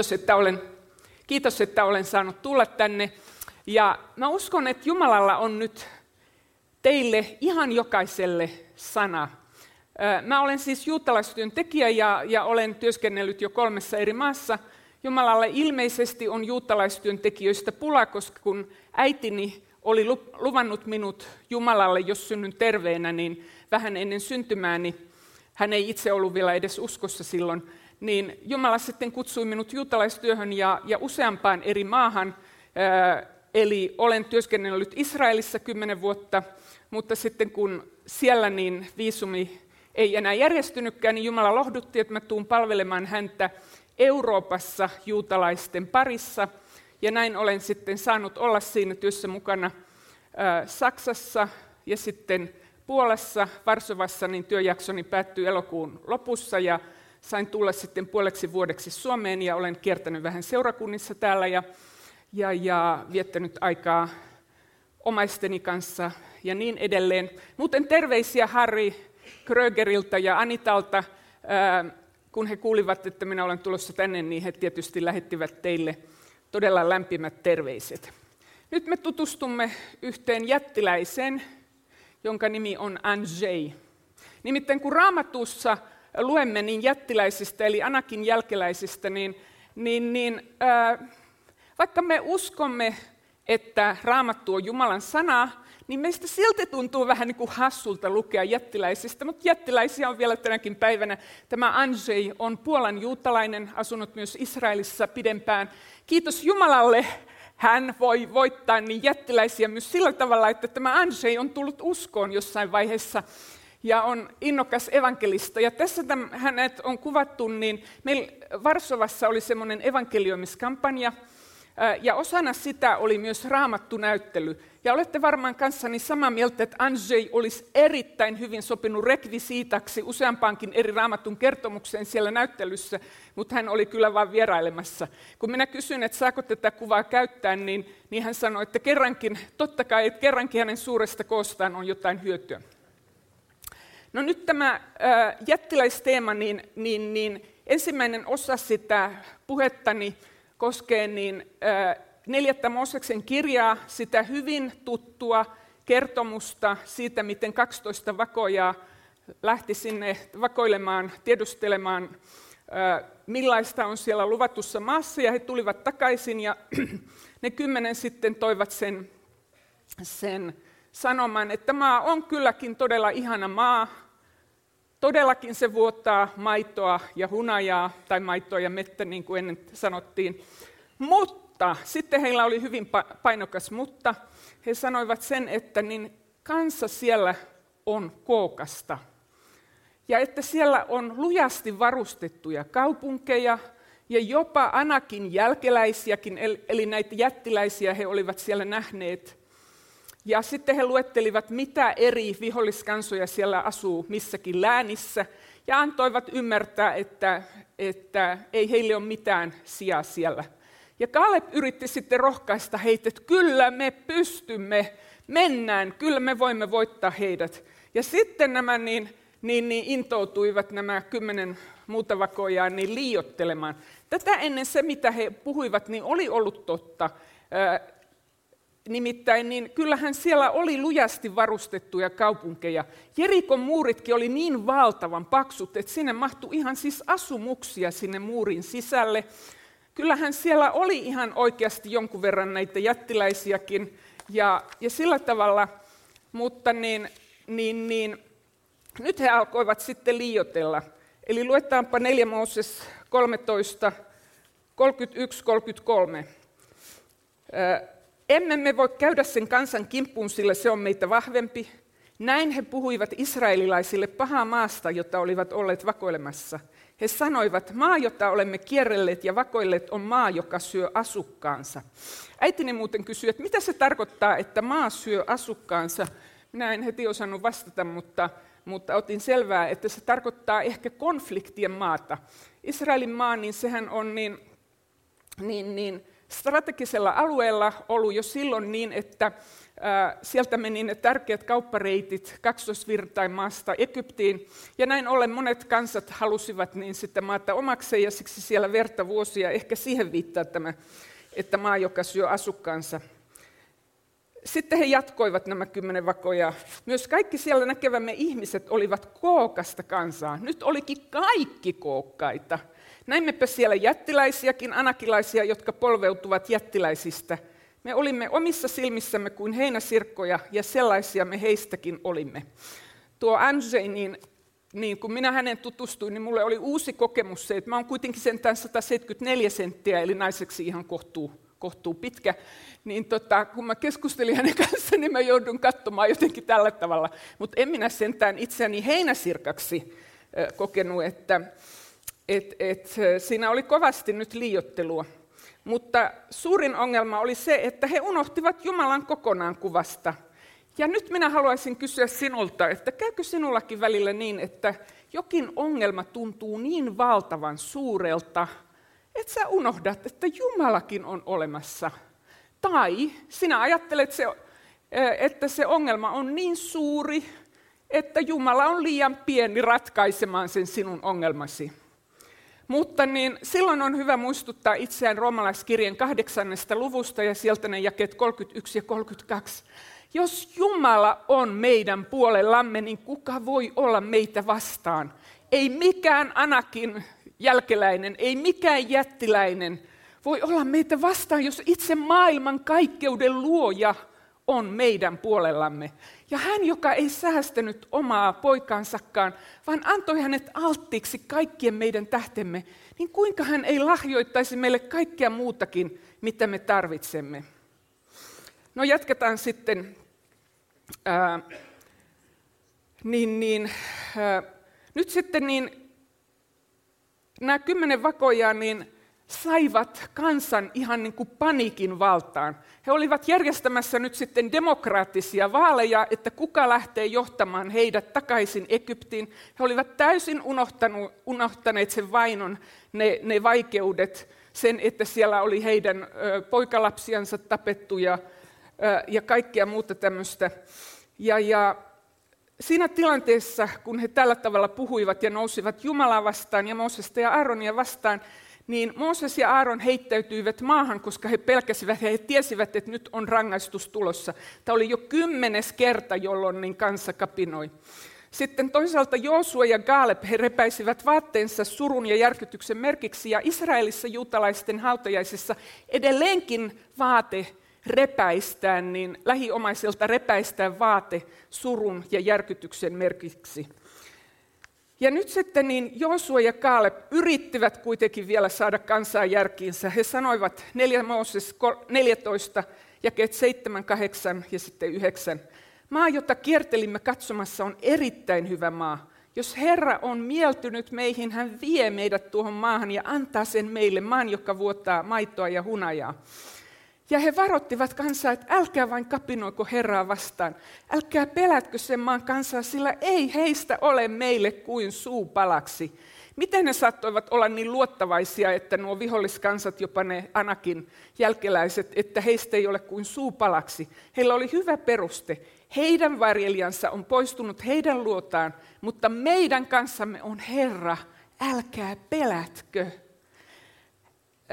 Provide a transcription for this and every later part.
Kiitos, että olen, kiitos, että olen saanut tulla tänne. Ja mä uskon, että Jumalalla on nyt teille ihan jokaiselle sana. Mä olen siis juutalaistyön tekijä ja, ja olen työskennellyt jo kolmessa eri maassa. Jumalalle ilmeisesti on juutalaistyöntekijöistä pula, koska kun äitini oli luvannut minut Jumalalle, jos synnyn terveenä, niin vähän ennen syntymääni, hän ei itse ollut vielä edes uskossa silloin, niin Jumala sitten kutsui minut juutalaistyöhön ja, ja useampaan eri maahan. Eli olen työskennellyt Israelissa kymmenen vuotta, mutta sitten kun siellä niin viisumi ei enää järjestynytkään, niin Jumala lohdutti, että mä tuun palvelemaan häntä Euroopassa juutalaisten parissa. Ja näin olen sitten saanut olla siinä työssä mukana Saksassa ja sitten Puolassa, Varsovassa, niin työjaksoni päättyy elokuun lopussa ja sain tulla sitten puoleksi vuodeksi Suomeen ja olen kiertänyt vähän seurakunnissa täällä ja, ja, ja viettänyt aikaa omaisteni kanssa ja niin edelleen. Muuten terveisiä Harri Krögeriltä ja Anitalta. Kun he kuulivat, että minä olen tulossa tänne, niin he tietysti lähettivät teille todella lämpimät terveiset. Nyt me tutustumme yhteen jättiläiseen, jonka nimi on Anjay. Nimittäin kun raamatussa luemme niin jättiläisistä, eli Anakin jälkeläisistä, niin, niin, niin äh, vaikka me uskomme, että raamattu on Jumalan sana, niin meistä silti tuntuu vähän niin kuin hassulta lukea jättiläisistä, mutta jättiläisiä on vielä tänäkin päivänä. Tämä Andrzej on Puolan juutalainen, asunut myös Israelissa pidempään. Kiitos Jumalalle, hän voi voittaa niin jättiläisiä myös sillä tavalla, että tämä Andrzej on tullut uskoon jossain vaiheessa ja on innokas evankelista. Ja tässä tämän, hänet on kuvattu, niin meillä Varsovassa oli semmoinen evankelioimiskampanja, ja osana sitä oli myös raamattunäyttely. Ja olette varmaan kanssani samaa mieltä, että Andrzej olisi erittäin hyvin sopinut rekvisiitaksi useampaankin eri raamatun kertomukseen siellä näyttelyssä, mutta hän oli kyllä vain vierailemassa. Kun minä kysyin, että saako tätä kuvaa käyttää, niin, niin hän sanoi, että kerrankin, totta kai, että kerrankin hänen suuresta koostaan on jotain hyötyä. No nyt tämä jättiläisteema, niin, niin, niin ensimmäinen osa sitä puhettani koskee niin, neljättä Mooseksen kirjaa, sitä hyvin tuttua kertomusta siitä, miten 12 vakojaa lähti sinne vakoilemaan, tiedustelemaan, millaista on siellä luvatussa maassa, ja he tulivat takaisin, ja ne kymmenen sitten toivat sen, sen sanoman, että maa on kylläkin todella ihana maa. Todellakin se vuottaa maitoa ja hunajaa, tai maitoa ja mettä, niin kuin ennen sanottiin. Mutta, sitten heillä oli hyvin painokas mutta, he sanoivat sen, että niin kansa siellä on kookasta. Ja että siellä on lujasti varustettuja kaupunkeja, ja jopa Anakin jälkeläisiäkin, eli näitä jättiläisiä he olivat siellä nähneet. Ja sitten he luettelivat, mitä eri viholliskansoja siellä asuu missäkin läänissä, ja antoivat ymmärtää, että, että ei heille ole mitään sijaa siellä. Ja Kaleb yritti sitten rohkaista heitä, että kyllä me pystymme, mennään, kyllä me voimme voittaa heidät. Ja sitten nämä niin, niin, niin intoutuivat nämä kymmenen muuta vakojaa niin liiottelemaan. Tätä ennen se, mitä he puhuivat, niin oli ollut totta. Nimittäin niin kyllähän siellä oli lujasti varustettuja kaupunkeja. Jerikon muuritkin oli niin valtavan paksut, että sinne mahtui ihan siis asumuksia sinne muurin sisälle. Kyllähän siellä oli ihan oikeasti jonkun verran näitä jättiläisiäkin ja, ja sillä tavalla, mutta niin, niin, niin, nyt he alkoivat sitten liiotella. Eli luetaanpa 4 Mooses 13, 31-33. Emme me voi käydä sen kansan kimppuun, sillä se on meitä vahvempi. Näin he puhuivat israelilaisille pahaa maasta, jota olivat olleet vakoilemassa. He sanoivat, maa, jota olemme kierrelleet ja vakoilleet, on maa, joka syö asukkaansa. Äitini muuten kysyi, että mitä se tarkoittaa, että maa syö asukkaansa. Minä en heti osannut vastata, mutta, mutta otin selvää, että se tarkoittaa ehkä konfliktien maata. Israelin maa, niin sehän on niin, niin, niin strategisella alueella ollut jo silloin niin, että sieltä meni ne tärkeät kauppareitit kaksosvirtain maasta Egyptiin. Ja näin ollen monet kansat halusivat niin sitä maata omakseen ja siksi siellä verta vuosia. Ehkä siihen viittaa tämä, että maa, joka syö asukkaansa. Sitten he jatkoivat nämä kymmenen vakoja. Myös kaikki siellä näkevämme ihmiset olivat kookasta kansaa. Nyt olikin kaikki kookkaita. Näimmepä siellä jättiläisiäkin, anakilaisia, jotka polveutuvat jättiläisistä – me olimme omissa silmissämme kuin heinäsirkkoja, ja sellaisia me heistäkin olimme. Tuo Andrzej, niin, niin kun minä hänen tutustuin, niin mulle oli uusi kokemus se, että mä oon kuitenkin sentään 174 senttiä, eli naiseksi ihan kohtuu, kohtuu pitkä. Niin tota, kun mä keskustelin hänen kanssaan, niin mä joudun katsomaan jotenkin tällä tavalla. Mutta en minä sentään itseäni heinäsirkaksi kokenut, että et, et, siinä oli kovasti nyt liiottelua. Mutta suurin ongelma oli se, että he unohtivat Jumalan kokonaan kuvasta. Ja nyt minä haluaisin kysyä sinulta, että käykö sinullakin välillä niin, että jokin ongelma tuntuu niin valtavan suurelta, että sä unohdat, että Jumalakin on olemassa. Tai sinä ajattelet, että se ongelma on niin suuri, että Jumala on liian pieni ratkaisemaan sen sinun ongelmasi. Mutta niin, silloin on hyvä muistuttaa itseään roomalaiskirjan kahdeksannesta luvusta ja sieltä ne jakeet 31 ja 32. Jos Jumala on meidän puolellamme, niin kuka voi olla meitä vastaan? Ei mikään anakin jälkeläinen, ei mikään jättiläinen voi olla meitä vastaan, jos itse maailman kaikkeuden luoja on meidän puolellamme. Ja hän, joka ei säästänyt omaa poikansakaan, vaan antoi hänet alttiiksi kaikkien meidän tähtemme, niin kuinka hän ei lahjoittaisi meille kaikkea muutakin, mitä me tarvitsemme. No jatketaan sitten. Ää, niin, niin, ää, nyt sitten niin, nämä kymmenen vakoja, niin saivat kansan ihan niin kuin panikin valtaan. He olivat järjestämässä nyt sitten demokraattisia vaaleja, että kuka lähtee johtamaan heidät takaisin Egyptiin. He olivat täysin unohtaneet sen vainon, ne, ne vaikeudet, sen, että siellä oli heidän poikalapsiansa tapettu ja, ja kaikkea muuta tämmöistä. Ja, ja siinä tilanteessa, kun he tällä tavalla puhuivat ja nousivat Jumalaa vastaan ja Moosesta ja Aaronia vastaan, niin Mooses ja Aaron heittäytyivät maahan, koska he pelkäsivät ja he tiesivät, että nyt on rangaistus tulossa. Tämä oli jo kymmenes kerta, jolloin niin kansa kapinoi. Sitten toisaalta Joosua ja Gaaleb he repäisivät vaatteensa surun ja järkytyksen merkiksi, ja Israelissa juutalaisten hautajaisissa edelleenkin vaate repäistään, niin lähiomaiselta repäistään vaate surun ja järkytyksen merkiksi. Ja nyt sitten niin Joosua ja Kaaleb yrittivät kuitenkin vielä saada kansaa järkiinsä. He sanoivat 4 Mooses 14, jakeet 7, 8 ja sitten 9. Maa, jota kiertelimme katsomassa, on erittäin hyvä maa. Jos Herra on mieltynyt meihin, hän vie meidät tuohon maahan ja antaa sen meille maan, joka vuottaa maitoa ja hunajaa. Ja he varottivat kansaa, että älkää vain kapinoiko Herraa vastaan. Älkää pelätkö sen maan kansaa, sillä ei heistä ole meille kuin suupalaksi. Miten ne saattoivat olla niin luottavaisia, että nuo viholliskansat, jopa ne Anakin jälkeläiset, että heistä ei ole kuin suupalaksi? Heillä oli hyvä peruste. Heidän varjeljansa on poistunut heidän luotaan, mutta meidän kanssamme on Herra. Älkää pelätkö.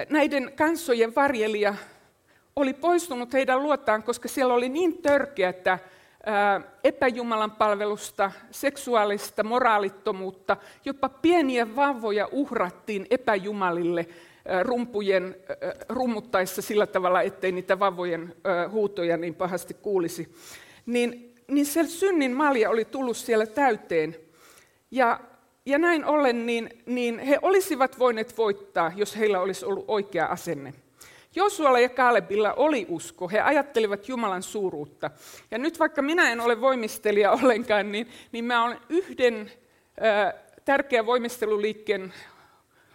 Näiden kansojen varjelija oli poistunut heidän luotaan, koska siellä oli niin törkeätä epäjumalan palvelusta, seksuaalista moraalittomuutta, jopa pieniä vauvoja uhrattiin epäjumalille rumpujen rummuttaessa sillä tavalla, ettei niitä vauvojen huutoja niin pahasti kuulisi. Niin, niin se synnin malja oli tullut siellä täyteen. Ja, ja näin ollen niin, niin he olisivat voineet voittaa, jos heillä olisi ollut oikea asenne. Josualla ja Kaalebilla oli usko, he ajattelivat Jumalan suuruutta. Ja nyt vaikka minä en ole voimistelija ollenkaan, niin, niin mä olen yhden tärkeän voimisteluliikkeen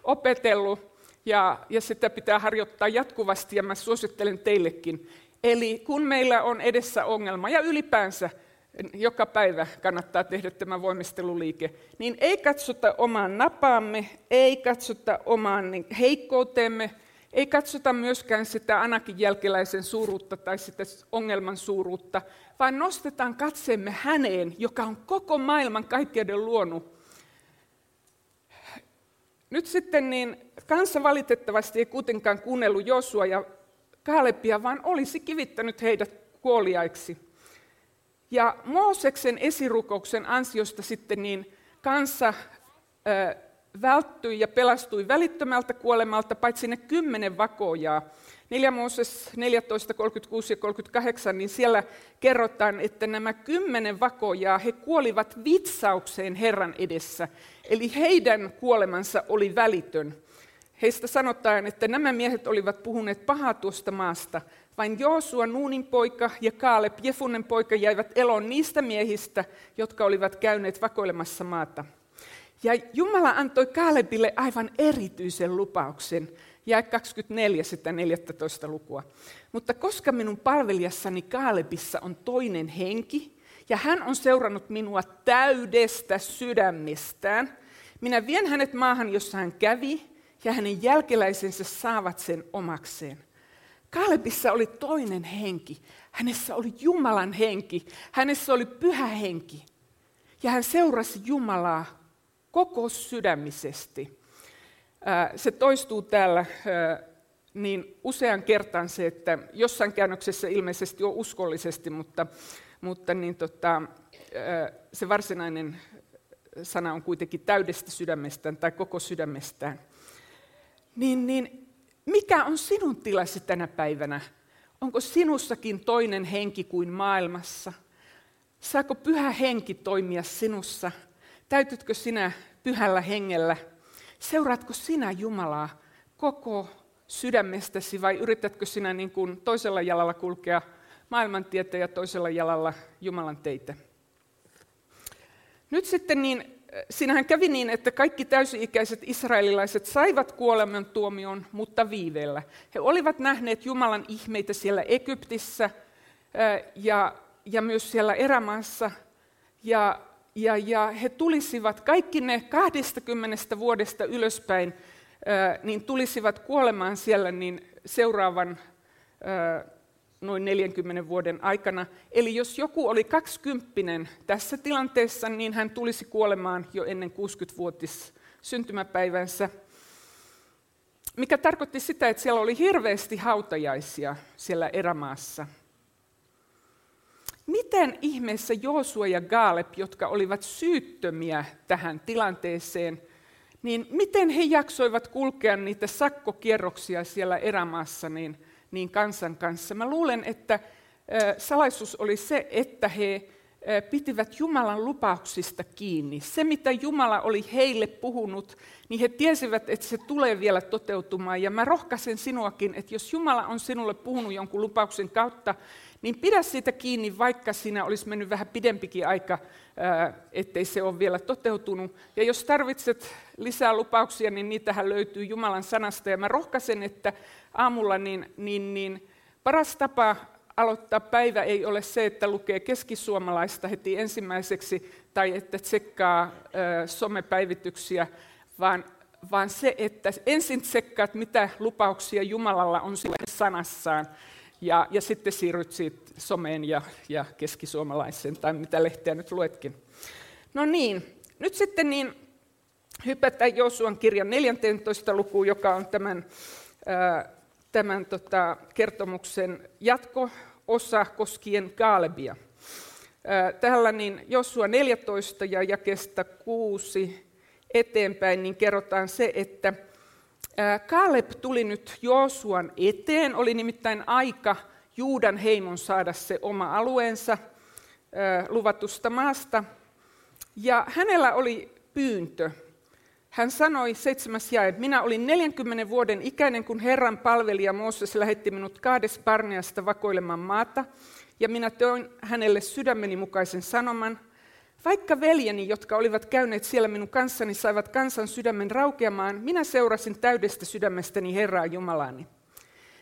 opetellut, ja, ja sitä pitää harjoittaa jatkuvasti, ja mä suosittelen teillekin. Eli kun meillä on edessä ongelma, ja ylipäänsä joka päivä kannattaa tehdä tämä voimisteluliike, niin ei katsota omaan napaamme, ei katsota omaan heikkouteemme, Ei katsota myöskään sitä Anakin jälkeläisen suuruutta tai sitä ongelman suuruutta, vaan nostetaan katseemme häneen, joka on koko maailman kaikkeuden luonut. Nyt sitten niin kansa valitettavasti ei kuitenkaan kuunnellut Josua ja Kaalepia, vaan olisi kivittänyt heidät kuoliaiksi. Ja Mooseksen esirukouksen ansiosta sitten niin kansa välttyi ja pelastui välittömältä kuolemalta, paitsi ne kymmenen vakoojaa. 4 Mooses 14, 36 ja 38, niin siellä kerrotaan, että nämä kymmenen vakoojaa, he kuolivat vitsaukseen Herran edessä. Eli heidän kuolemansa oli välitön. Heistä sanotaan, että nämä miehet olivat puhuneet pahaa tuosta maasta. Vain Joosua, Nuunin poika ja Kaaleb, Jefunen poika, jäivät eloon niistä miehistä, jotka olivat käyneet vakoilemassa maata. Ja Jumala antoi Kaalebille aivan erityisen lupauksen, ja 24 sitä 14 lukua. Mutta koska minun palvelijassani Kaalebissa on toinen henki, ja hän on seurannut minua täydestä sydämestään, minä vien hänet maahan, jossa hän kävi, ja hänen jälkeläisensä saavat sen omakseen. Kaalebissa oli toinen henki. Hänessä oli Jumalan henki. Hänessä oli pyhä henki. Ja hän seurasi Jumalaa koko sydämisesti. Se toistuu täällä niin usean kertaan se, että jossain käännöksessä ilmeisesti on uskollisesti, mutta, mutta niin tota, se varsinainen sana on kuitenkin täydestä sydämestään tai koko sydämestään. Niin, niin mikä on sinun tilasi tänä päivänä? Onko sinussakin toinen henki kuin maailmassa? Saako pyhä henki toimia sinussa? Täytytkö sinä pyhällä hengellä? Seuraatko sinä Jumalaa koko sydämestäsi vai yritätkö sinä niin kuin toisella jalalla kulkea maailmantietä ja toisella jalalla Jumalan teitä? Nyt sitten niin Siinähän kävi niin, että kaikki täysi-ikäiset israelilaiset saivat kuolemantuomion, mutta viiveellä. He olivat nähneet Jumalan ihmeitä siellä Egyptissä ja, ja myös siellä erämaassa. Ja, ja, ja he tulisivat, kaikki ne 20 vuodesta ylöspäin, niin tulisivat kuolemaan siellä niin seuraavan noin 40 vuoden aikana. Eli jos joku oli 20 tässä tilanteessa, niin hän tulisi kuolemaan jo ennen 60-vuotis syntymäpäivänsä. Mikä tarkoitti sitä, että siellä oli hirveästi hautajaisia siellä erämaassa. Miten ihmeessä Joosua ja Gaalep, jotka olivat syyttömiä tähän tilanteeseen, niin miten he jaksoivat kulkea niitä sakkokierroksia siellä erämaassa, niin niin kansan kanssa. Mä luulen, että salaisuus oli se, että he pitivät Jumalan lupauksista kiinni. Se, mitä Jumala oli heille puhunut, niin he tiesivät, että se tulee vielä toteutumaan. Ja mä rohkaisen sinuakin, että jos Jumala on sinulle puhunut jonkun lupauksen kautta, niin pidä siitä kiinni, vaikka siinä olisi mennyt vähän pidempikin aika, ettei se ole vielä toteutunut. Ja jos tarvitset lisää lupauksia, niin niitähän löytyy Jumalan sanasta. Ja mä rohkaisen, että aamulla niin, niin, niin paras tapa aloittaa päivä ei ole se, että lukee keskisuomalaista heti ensimmäiseksi tai että tsekkaa somepäivityksiä, vaan, vaan se, että ensin tsekkaat, mitä lupauksia Jumalalla on sille sanassaan, ja, ja sitten siirryt siitä someen ja, ja keskisuomalaiseen, tai mitä lehteä nyt luetkin. No niin, nyt sitten niin hypätään Josuan kirjan 14. lukuun, joka on tämän, ää, tämän tota, kertomuksen jatko-osa koskien Kaalebia. Ää, täällä niin Josua 14 ja jakesta 6 eteenpäin niin kerrotaan se, että Kaaleb tuli nyt Joosuan eteen, oli nimittäin aika Juudan heimon saada se oma alueensa luvatusta maasta. Ja hänellä oli pyyntö. Hän sanoi seitsemäs jae, minä olin 40 vuoden ikäinen, kun Herran palvelija Mooses lähetti minut Kaades Barneasta vakoilemaan maata, ja minä toin hänelle sydämeni mukaisen sanoman – vaikka veljeni, jotka olivat käyneet siellä minun kanssani, saivat kansan sydämen raukeamaan, minä seurasin täydestä sydämestäni Herraa Jumalani.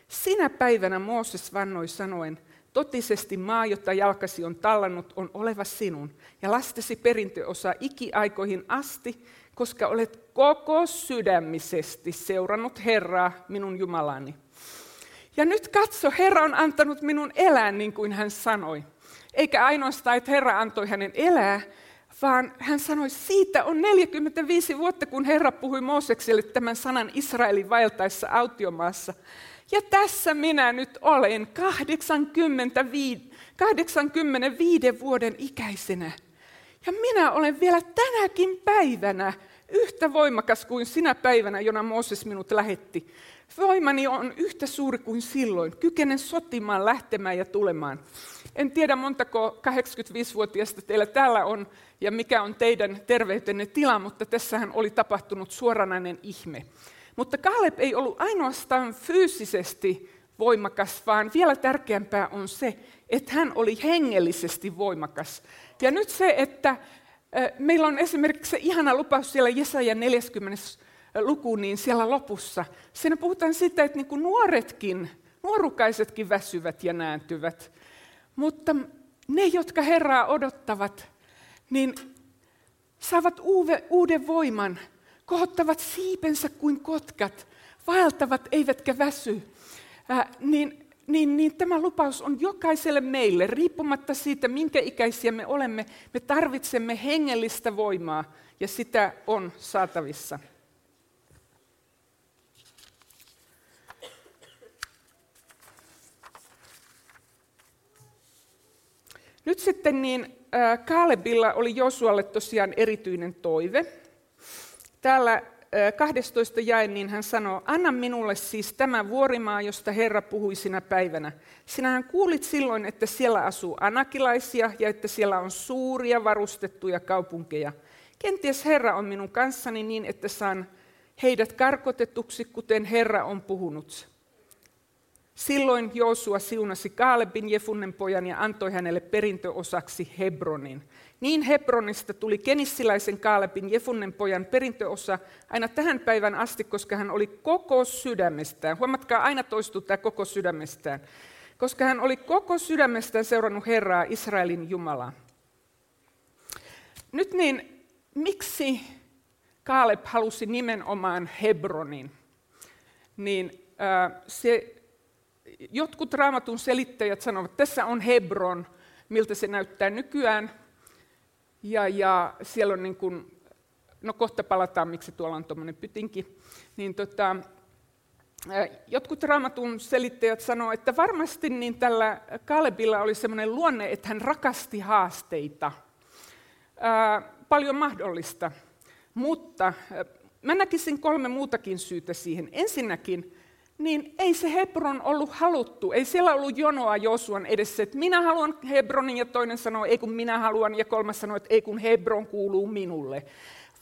Sinä päivänä Mooses vannoi sanoen, totisesti maa, jota jalkasi on tallannut, on oleva sinun, ja lastesi perintöosa ikiaikoihin asti, koska olet koko sydämisesti seurannut Herraa, minun Jumalani. Ja nyt katso, Herra on antanut minun elää niin kuin hän sanoi. Eikä ainoastaan, että Herra antoi hänen elää, vaan hän sanoi, siitä on 45 vuotta, kun Herra puhui Moosekselle tämän sanan Israelin vaeltaessa autiomaassa. Ja tässä minä nyt olen 85, 85 vuoden ikäisenä. Ja minä olen vielä tänäkin päivänä yhtä voimakas kuin sinä päivänä, jona Mooses minut lähetti. Voimani on yhtä suuri kuin silloin. Kykenen sotimaan, lähtemään ja tulemaan. En tiedä montako 85-vuotiaista teillä täällä on ja mikä on teidän terveytenne tila, mutta tässähän oli tapahtunut suoranainen ihme. Mutta Kaleb ei ollut ainoastaan fyysisesti voimakas, vaan vielä tärkeämpää on se, että hän oli hengellisesti voimakas. Ja nyt se, että meillä on esimerkiksi se ihana lupaus siellä Jesaja 40 luku, niin siellä lopussa. Siinä puhutaan siitä, että niin kuin nuoretkin, nuorukaisetkin väsyvät ja nääntyvät. Mutta ne, jotka Herraa odottavat, niin saavat uuden voiman, kohottavat siipensä kuin kotkat, vaeltavat eivätkä väsy. Äh, niin, niin, niin tämä lupaus on jokaiselle meille, riippumatta siitä, minkä ikäisiä me olemme. Me tarvitsemme hengellistä voimaa ja sitä on saatavissa. Nyt sitten niin Kaalebilla oli Josualle tosiaan erityinen toive. Täällä 12 jae, niin hän sanoo, anna minulle siis tämä vuorimaa, josta Herra puhui sinä päivänä. Sinähän kuulit silloin, että siellä asuu anakilaisia ja että siellä on suuria varustettuja kaupunkeja. Kenties Herra on minun kanssani niin, että saan heidät karkotetuksi, kuten Herra on puhunut. Silloin Joosua siunasi Kaalebin Jefunnen pojan ja antoi hänelle perintöosaksi Hebronin. Niin Hebronista tuli kenissiläisen Kaalebin Jefunnen pojan perintöosa aina tähän päivän asti, koska hän oli koko sydämestään. Huomatkaa, aina toistuu tämä koko sydämestään. Koska hän oli koko sydämestään seurannut Herraa, Israelin Jumalaa. Nyt niin, miksi Kaaleb halusi nimenomaan Hebronin? Niin äh, se jotkut raamatun selittäjät sanovat, että tässä on Hebron, miltä se näyttää nykyään. Ja, ja siellä on niin kuin, no kohta palataan, miksi tuolla on tuommoinen pytinki. Niin tota, jotkut raamatun selittäjät sanovat, että varmasti niin tällä Kalebilla oli sellainen luonne, että hän rakasti haasteita. Ää, paljon mahdollista. Mutta mä näkisin kolme muutakin syytä siihen. Ensinnäkin niin ei se Hebron ollut haluttu. Ei siellä ollut jonoa Josuan edessä, että minä haluan Hebronin ja toinen sanoi, ei kun minä haluan ja kolmas sanoi, että ei kun Hebron kuuluu minulle.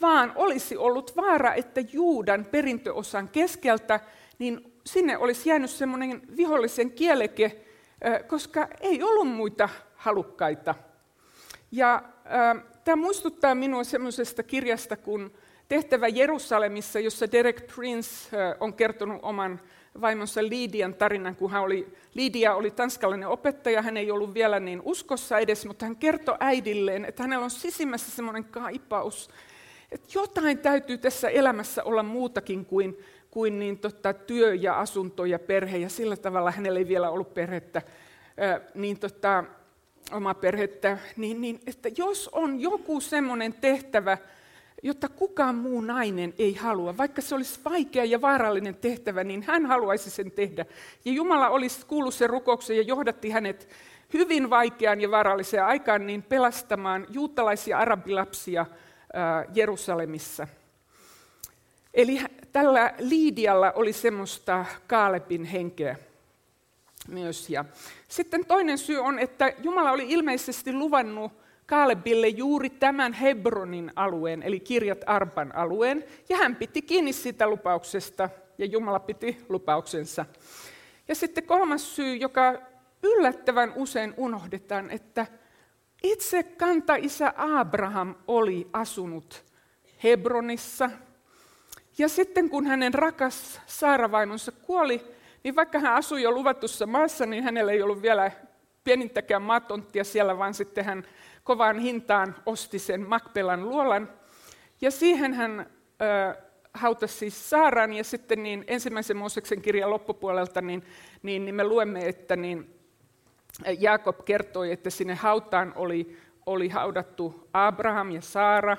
Vaan olisi ollut vaara, että Juudan perintöosan keskeltä, niin sinne olisi jäänyt semmoinen vihollisen kieleke, koska ei ollut muita halukkaita. Ja äh, tämä muistuttaa minua semmoisesta kirjasta kuin Tehtävä Jerusalemissa, jossa Derek Prince äh, on kertonut oman vaimonsa Lidian tarinan, kun hän oli, Lidia oli tanskalainen opettaja, hän ei ollut vielä niin uskossa edes, mutta hän kertoi äidilleen, että hänellä on sisimmässä semmoinen kaipaus, että jotain täytyy tässä elämässä olla muutakin kuin, kuin niin tota, työ ja asunto ja perhe, ja sillä tavalla hänellä ei vielä ollut perhettä, niin tota, oma perhettä, niin, niin että jos on joku semmoinen tehtävä, jota kukaan muu nainen ei halua. Vaikka se olisi vaikea ja vaarallinen tehtävä, niin hän haluaisi sen tehdä. Ja Jumala olisi kuullut sen rukouksen ja johdatti hänet hyvin vaikeaan ja vaaralliseen aikaan niin pelastamaan juutalaisia arabilapsia Jerusalemissa. Eli tällä Liidialla oli semmoista Kaalepin henkeä myös. Ja sitten toinen syy on, että Jumala oli ilmeisesti luvannut Kaalebille juuri tämän Hebronin alueen, eli kirjat Arpan alueen, ja hän piti kiinni siitä lupauksesta, ja Jumala piti lupauksensa. Ja sitten kolmas syy, joka yllättävän usein unohdetaan, että itse kanta-isä Abraham oli asunut Hebronissa. Ja sitten kun hänen rakas Saaravaimonsa kuoli, niin vaikka hän asui jo luvatussa maassa, niin hänellä ei ollut vielä pienintäkään maatonttia siellä, vaan sitten hän kovaan hintaan osti sen Makpelan luolan. Ja siihen hän ö, hautasi siis Saaran ja sitten niin ensimmäisen Mooseksen kirjan loppupuolelta niin, niin, niin me luemme, että niin Jaakob kertoi, että sinne hautaan oli, oli haudattu Abraham ja Saara,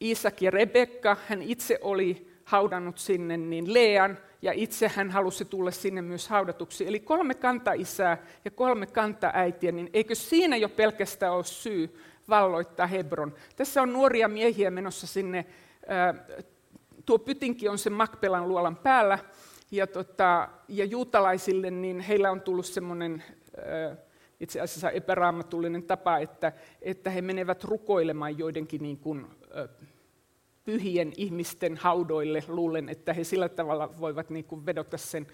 Isak ja Rebekka. Hän itse oli haudannut sinne niin Lean ja itse hän halusi tulla sinne myös haudatuksi. Eli kolme kantaisää ja kolme kantaäitiä, niin eikö siinä jo pelkästään ole syy valloittaa Hebron? Tässä on nuoria miehiä menossa sinne, tuo pytinki on sen Makpelan luolan päällä, ja, tota, ja juutalaisille niin heillä on tullut semmoinen itse asiassa epäraamatullinen tapa, että, että he menevät rukoilemaan joidenkin niin kuin, pyhien ihmisten haudoille. Luulen, että he sillä tavalla voivat niin kuin vedota sen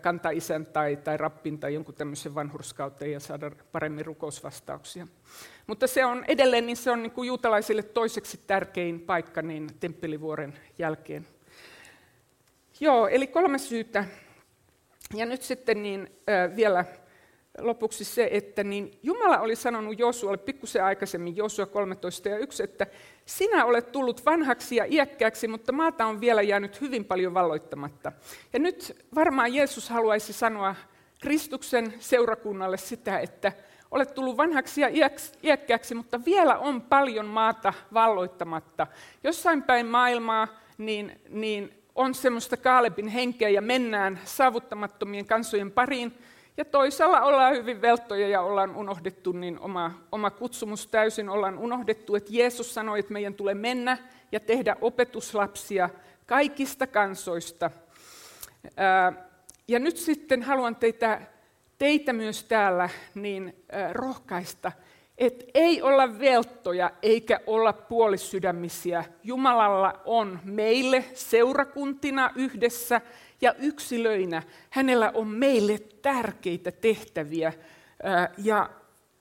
kantaisän tai, tai rappin tai jonkun tämmöisen vanhurskautta ja saada paremmin rukousvastauksia. Mutta se on edelleen niin se on niin kuin juutalaisille toiseksi tärkein paikka niin temppelivuoren jälkeen. Joo, eli kolme syytä. Ja nyt sitten niin, äh, vielä lopuksi se, että niin Jumala oli sanonut Josualle pikkusen aikaisemmin, Josua 13 ja 1, että sinä olet tullut vanhaksi ja iäkkääksi, mutta maata on vielä jäänyt hyvin paljon valloittamatta. Ja nyt varmaan Jeesus haluaisi sanoa Kristuksen seurakunnalle sitä, että olet tullut vanhaksi ja iäkkääksi, mutta vielä on paljon maata valloittamatta. Jossain päin maailmaa niin, niin on semmoista Kaalebin henkeä ja mennään saavuttamattomien kansojen pariin, ja toisaalla ollaan hyvin velttoja ja ollaan unohdettu niin oma, oma kutsumus täysin. Ollaan unohdettu, että Jeesus sanoi, että meidän tulee mennä ja tehdä opetuslapsia kaikista kansoista. Ja nyt sitten haluan teitä, teitä myös täällä niin rohkaista, että ei olla velttoja eikä olla puolisydämisiä. Jumalalla on meille seurakuntina yhdessä ja yksilöinä hänellä on meille tärkeitä tehtäviä. Ja,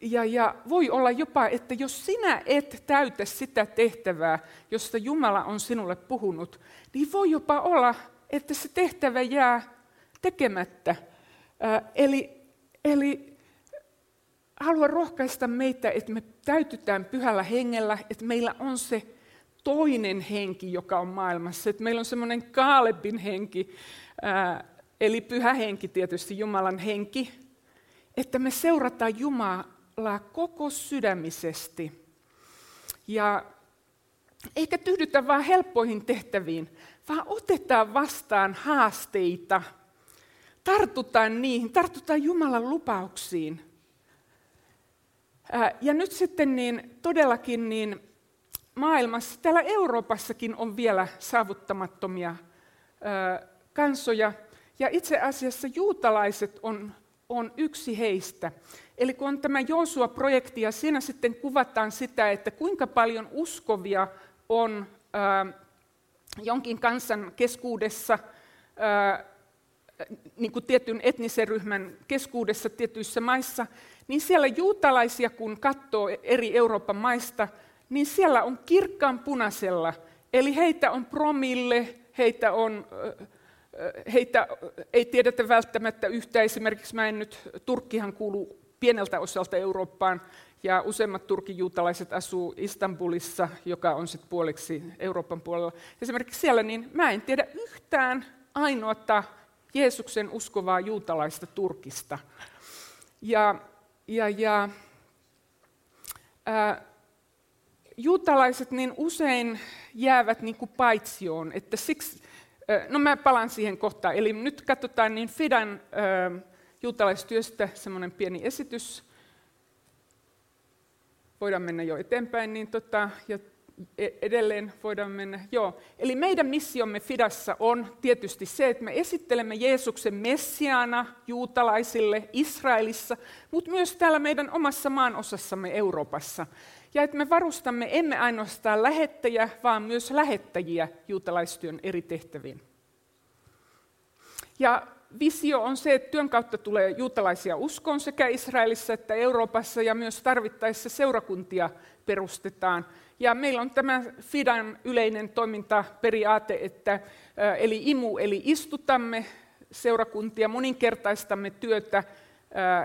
ja, ja voi olla jopa, että jos sinä et täytä sitä tehtävää, josta Jumala on sinulle puhunut, niin voi jopa olla, että se tehtävä jää tekemättä. Eli, eli haluan rohkaista meitä, että me täytytään pyhällä hengellä, että meillä on se toinen henki, joka on maailmassa. Että meillä on semmoinen Kaalebin henki, eli pyhä henki tietysti, Jumalan henki, että me seurataan Jumalaa koko sydämisesti. Ja eikä tyhdytä vain helppoihin tehtäviin, vaan otetaan vastaan haasteita. Tartutaan niihin, tartutaan Jumalan lupauksiin. Ja nyt sitten niin, todellakin niin maailmassa, täällä Euroopassakin on vielä saavuttamattomia kansoja, ja itse asiassa juutalaiset on, on yksi heistä. Eli kun on tämä Joosua-projekti, ja siinä sitten kuvataan sitä, että kuinka paljon uskovia on ää, jonkin kansan keskuudessa, ää, niin kuin tietyn etnisen ryhmän keskuudessa tietyissä maissa, niin siellä juutalaisia, kun katsoo eri Euroopan maista, niin siellä on kirkkaan punaisella. Eli heitä on promille, heitä on heitä ei tiedetä välttämättä yhtä. Esimerkiksi mä en nyt, Turkkihan kuuluu pieneltä osalta Eurooppaan, ja useimmat turkin juutalaiset asuu Istanbulissa, joka on sitten puoleksi Euroopan puolella. Esimerkiksi siellä, niin mä en tiedä yhtään ainoata Jeesuksen uskovaa juutalaista Turkista. Ja, ja, ja ää, juutalaiset niin usein jäävät niin kuin paitsioon, että siksi No mä palaan siihen kohtaan. Eli nyt katsotaan niin Fidan äh, juutalaistyöstä semmoinen pieni esitys. Voidaan mennä jo eteenpäin, niin tota, ja edelleen voidaan mennä. Joo. Eli meidän missiomme Fidassa on tietysti se, että me esittelemme Jeesuksen messiaana juutalaisille Israelissa, mutta myös täällä meidän omassa maanosassamme Euroopassa ja että me varustamme emme ainoastaan lähettäjiä, vaan myös lähettäjiä juutalaistyön eri tehtäviin. Ja visio on se, että työn kautta tulee juutalaisia uskoon sekä Israelissa että Euroopassa ja myös tarvittaessa seurakuntia perustetaan. Ja meillä on tämä FIDAN yleinen toimintaperiaate, että, eli imu, eli istutamme seurakuntia, moninkertaistamme työtä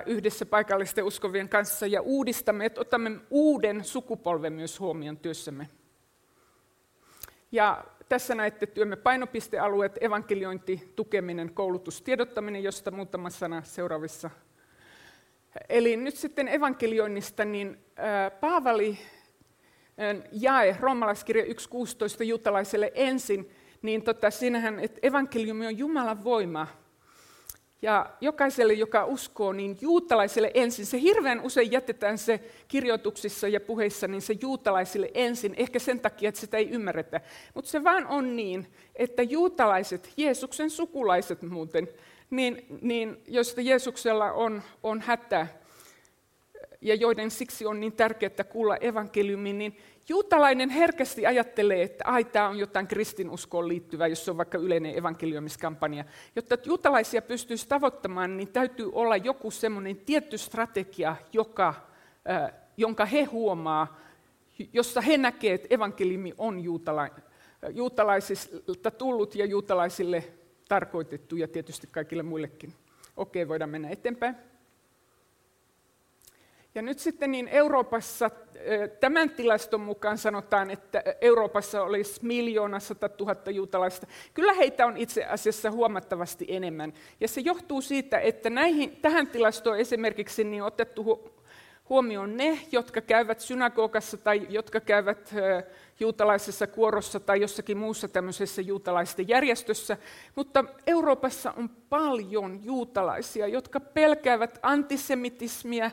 yhdessä paikallisten uskovien kanssa ja uudistamme, että otamme uuden sukupolven myös huomioon työssämme. Ja tässä näette työmme painopistealueet, evankeliointi, tukeminen, koulutus, tiedottaminen, josta muutama sana seuraavissa. Eli nyt sitten evankelioinnista, niin Paavali jae roomalaiskirja 1.16 juutalaiselle ensin, niin tota, siinähän, että evankeliumi on Jumalan voima ja jokaiselle, joka uskoo, niin juutalaisille ensin. Se hirveän usein jätetään se kirjoituksissa ja puheissa, niin se juutalaisille ensin, ehkä sen takia, että sitä ei ymmärretä. Mutta se vaan on niin, että juutalaiset, Jeesuksen sukulaiset muuten, niin, niin joista Jeesuksella on, on hätä, ja joiden siksi on niin tärkeää kuulla evankeliumi, niin Juutalainen herkästi ajattelee, että ai, tämä on jotain kristinuskoon liittyvää, jos se on vaikka yleinen evankeliumiskampanja. Jotta juutalaisia pystyisi tavoittamaan, niin täytyy olla joku semmoinen tietty strategia, joka, äh, jonka he huomaa, jossa he näkevät, että evankeliumi on juutala, juutalaisilta tullut ja juutalaisille tarkoitettu ja tietysti kaikille muillekin. Okei, voidaan mennä eteenpäin. Ja nyt sitten niin Euroopassa, tämän tilaston mukaan sanotaan, että Euroopassa olisi miljoona sata tuhatta juutalaista. Kyllä heitä on itse asiassa huomattavasti enemmän. Ja se johtuu siitä, että näihin, tähän tilastoon esimerkiksi niin otettu huomioon ne, jotka käyvät synagogassa tai jotka käyvät juutalaisessa kuorossa tai jossakin muussa tämmöisessä juutalaisten järjestössä. Mutta Euroopassa on paljon juutalaisia, jotka pelkäävät antisemitismiä,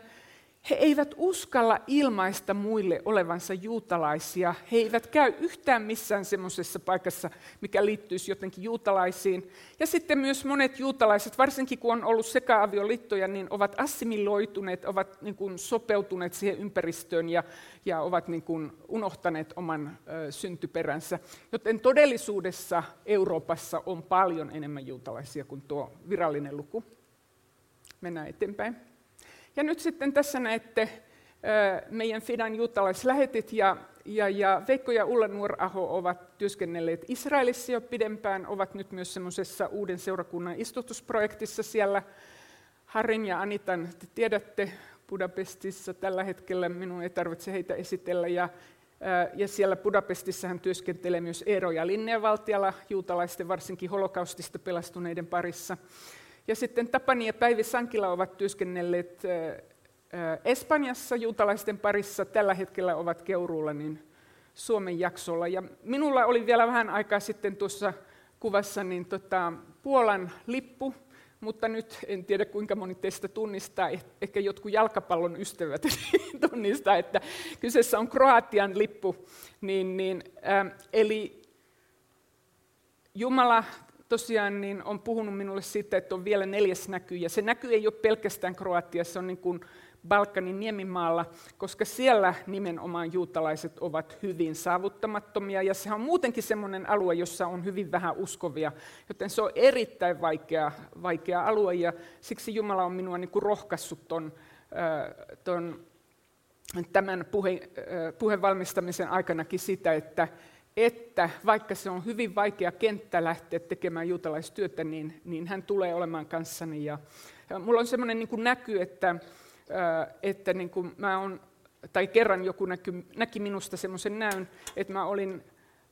he eivät uskalla ilmaista muille olevansa juutalaisia. He eivät käy yhtään missään semmoisessa paikassa, mikä liittyisi jotenkin juutalaisiin. Ja sitten myös monet juutalaiset, varsinkin kun on ollut seka-avioliittoja, niin ovat assimiloituneet, ovat niin kuin sopeutuneet siihen ympäristöön ja, ja ovat niin kuin unohtaneet oman ö, syntyperänsä. Joten todellisuudessa Euroopassa on paljon enemmän juutalaisia kuin tuo virallinen luku. Mennään eteenpäin. Ja nyt sitten tässä näette meidän Fidan juutalaislähetit ja, ja, ja Veikko ja Ulla Nuoraho ovat työskennelleet Israelissa jo pidempään, ovat nyt myös semmoisessa uuden seurakunnan istutusprojektissa siellä. Harin ja Anitan te tiedätte Budapestissa tällä hetkellä, minun ei tarvitse heitä esitellä. Ja, ja siellä Budapestissa hän työskentelee myös Eero ja Linnevaltiala, juutalaisten varsinkin holokaustista pelastuneiden parissa. Ja sitten Tapani ja Päivi Sankila ovat työskennelleet Espanjassa juutalaisten parissa. Tällä hetkellä ovat Keuruulla niin Suomen jaksolla. Ja minulla oli vielä vähän aikaa sitten tuossa kuvassa niin tota, Puolan lippu, mutta nyt en tiedä kuinka moni teistä tunnistaa, eh, ehkä jotkut jalkapallon ystävät tunnistaa, että kyseessä on Kroatian lippu. Niin, niin, äh, eli Jumala tosiaan niin on puhunut minulle siitä, että on vielä neljäs näky, ja se näky ei ole pelkästään Kroatiassa, se on niin kuin Balkanin niemimaalla, koska siellä nimenomaan juutalaiset ovat hyvin saavuttamattomia, ja se on muutenkin sellainen alue, jossa on hyvin vähän uskovia, joten se on erittäin vaikea, vaikea alue, ja siksi Jumala on minua niin kuin rohkaissut ton, ton, tämän puhe, puheen valmistamisen aikanakin sitä, että että vaikka se on hyvin vaikea kenttä lähteä tekemään juutalaistyötä, niin, niin hän tulee olemaan kanssani. Ja, ja mulla on semmoinen niin näky, että, että niin kuin mä on, tai kerran joku näky, näki minusta semmoisen näyn, että mä olin,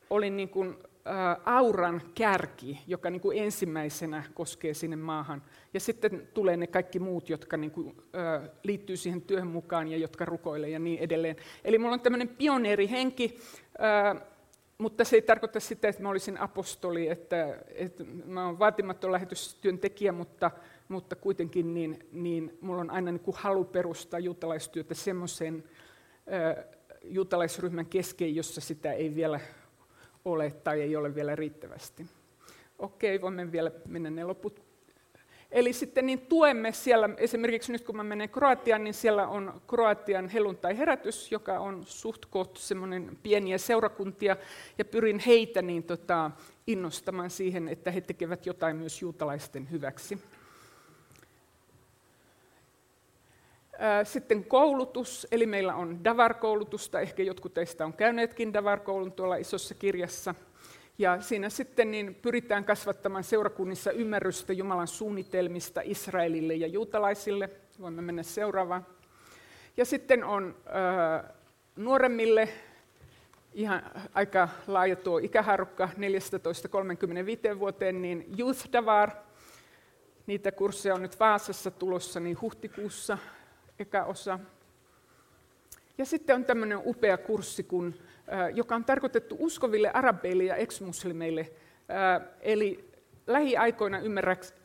olin niin kuin, ä, auran kärki, joka niin kuin ensimmäisenä koskee sinne maahan. Ja sitten tulee ne kaikki muut, jotka niin kuin, ä, liittyy siihen työhön mukaan ja jotka rukoilee ja niin edelleen. Eli mulla on tämmöinen pioneerihenki, ä, mutta se ei tarkoita sitä, että mä olisin apostoli, että, että mä olen vaatimaton lähetystyöntekijä, mutta, mutta kuitenkin niin, niin mulla on aina niin kuin halu perustaa juutalaistyötä semmoisen juutalaisryhmän kesken, jossa sitä ei vielä ole tai ei ole vielä riittävästi. Okei, voimme vielä mennä ne loput Eli sitten niin tuemme siellä, esimerkiksi nyt kun mä menen Kroatiaan, niin siellä on Kroatian helluntai-herätys, joka on suht koht semmoinen pieniä seurakuntia, ja pyrin heitä niin tota, innostamaan siihen, että he tekevät jotain myös juutalaisten hyväksi. Sitten koulutus, eli meillä on Davar-koulutusta, ehkä jotkut teistä on käyneetkin Davar-koulun tuolla isossa kirjassa – ja siinä sitten niin pyritään kasvattamaan seurakunnissa ymmärrystä Jumalan suunnitelmista Israelille ja juutalaisille. Voimme mennä seuraavaan. Ja sitten on äh, nuoremmille ihan aika laaja tuo ikäharukka 14-35 vuoteen, niin Youth Davar, niitä kursseja on nyt Vaasassa tulossa, niin huhtikuussa eka osa. Ja sitten on tämmöinen upea kurssi, kun, joka on tarkoitettu uskoville arabeille ja eksmuslimeille. Eli lähiaikoina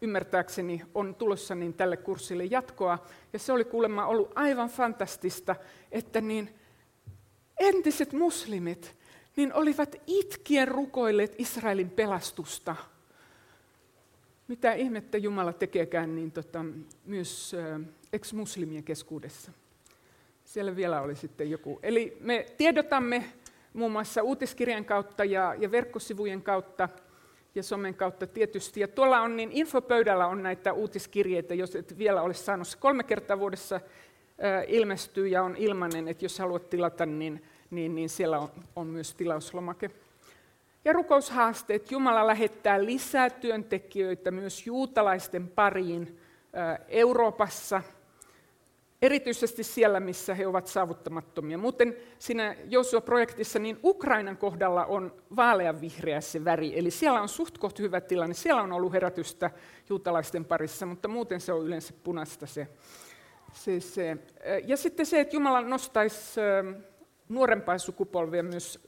ymmärtääkseni on tulossa niin tälle kurssille jatkoa. Ja se oli kuulemma ollut aivan fantastista, että niin entiset muslimit niin olivat itkien rukoilleet Israelin pelastusta. Mitä ihmettä Jumala tekeekään niin tota, myös ex-muslimien keskuudessa. Siellä vielä oli sitten joku. Eli me tiedotamme muun muassa uutiskirjan kautta ja, ja verkkosivujen kautta ja somen kautta tietysti. Ja tuolla on niin infopöydällä on näitä uutiskirjeitä, jos et vielä ole saanut. Kolme kertaa vuodessa äh, ilmestyy ja on ilmainen, että jos haluat tilata, niin, niin, niin siellä on, on myös tilauslomake. Ja rukoushaasteet. Jumala lähettää lisää työntekijöitä myös juutalaisten pariin Euroopassa – erityisesti siellä, missä he ovat saavuttamattomia. Muuten siinä Joosua-projektissa niin Ukrainan kohdalla on vaaleanvihreä se väri, eli siellä on suht koht hyvä tilanne. Siellä on ollut herätystä juutalaisten parissa, mutta muuten se on yleensä punaista se. se, se. Ja sitten se, että Jumala nostaisi nuorempaa sukupolvia myös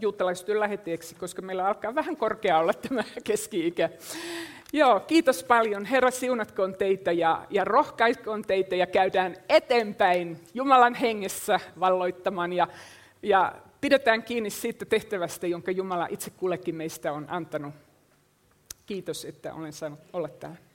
juutalaistyön läheteeksi, koska meillä alkaa vähän korkea olla tämä keski-ikä. Joo, kiitos paljon. Herra siunatkoon teitä ja, ja rohkaiskoon teitä ja käydään eteenpäin Jumalan hengessä valloittamaan ja, ja pidetään kiinni siitä tehtävästä, jonka Jumala itse kullekin meistä on antanut. Kiitos, että olen saanut olla täällä.